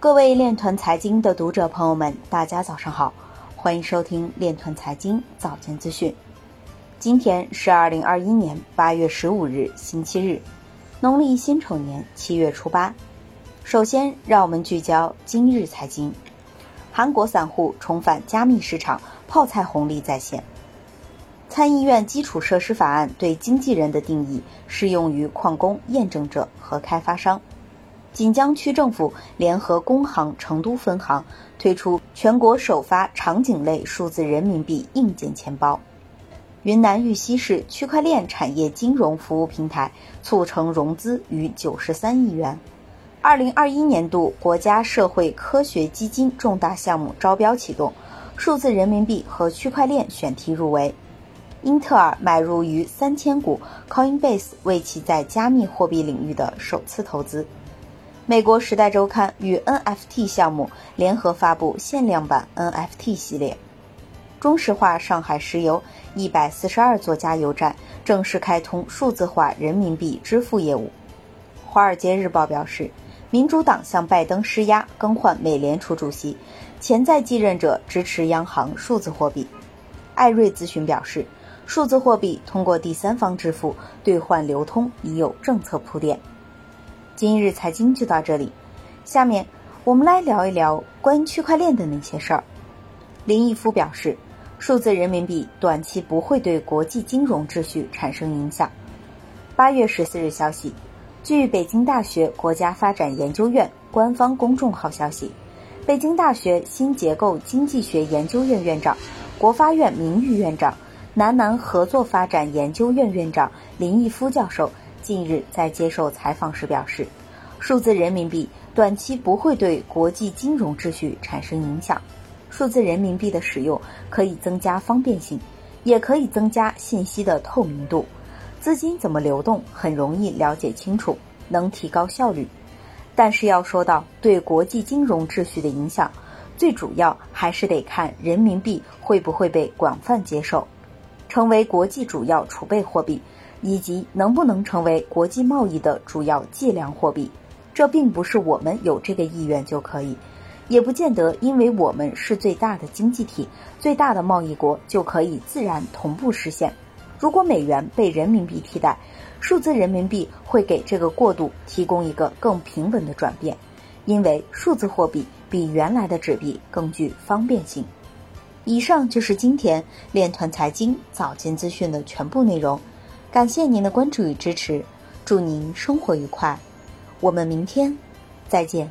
各位链团财经的读者朋友们，大家早上好，欢迎收听链团财经早间资讯。今天是二零二一年八月十五日，星期日，农历辛丑年七月初八。首先，让我们聚焦今日财经。韩国散户重返加密市场，泡菜红利再现。参议院基础设施法案对经纪人的定义适用于矿工、验证者和开发商。锦江区政府联合工行成都分行推出全国首发场景类数字人民币硬件钱包。云南玉溪市区块链产业金融服务平台促成融资逾九十三亿元。二零二一年度国家社会科学基金重大项目招标启动，数字人民币和区块链选题入围。英特尔买入逾三千股 Coinbase，为其在加密货币领域的首次投资。美国《时代周刊》与 NFT 项目联合发布限量版 NFT 系列。中石化上海石油一百四十二座加油站正式开通数字化人民币支付业务。《华尔街日报》表示，民主党向拜登施压更换美联储主席，潜在继任者支持央行数字货币。艾瑞咨询表示，数字货币通过第三方支付兑换流通已有政策铺垫。今日财经就到这里，下面我们来聊一聊关于区块链的那些事儿。林毅夫表示，数字人民币短期不会对国际金融秩序产生影响。八月十四日消息，据北京大学国家发展研究院官方公众号消息，北京大学新结构经济学研究院院长、国发院名誉院长、南南合作发展研究院院长林毅夫教授。近日在接受采访时表示，数字人民币短期不会对国际金融秩序产生影响。数字人民币的使用可以增加方便性，也可以增加信息的透明度，资金怎么流动很容易了解清楚，能提高效率。但是要说到对国际金融秩序的影响，最主要还是得看人民币会不会被广泛接受，成为国际主要储备货币。以及能不能成为国际贸易的主要计量货币，这并不是我们有这个意愿就可以，也不见得因为我们是最大的经济体、最大的贸易国就可以自然同步实现。如果美元被人民币替代，数字人民币会给这个过渡提供一个更平稳的转变，因为数字货币比原来的纸币更具方便性。以上就是今天链团财经早间资讯的全部内容。感谢您的关注与支持，祝您生活愉快，我们明天再见。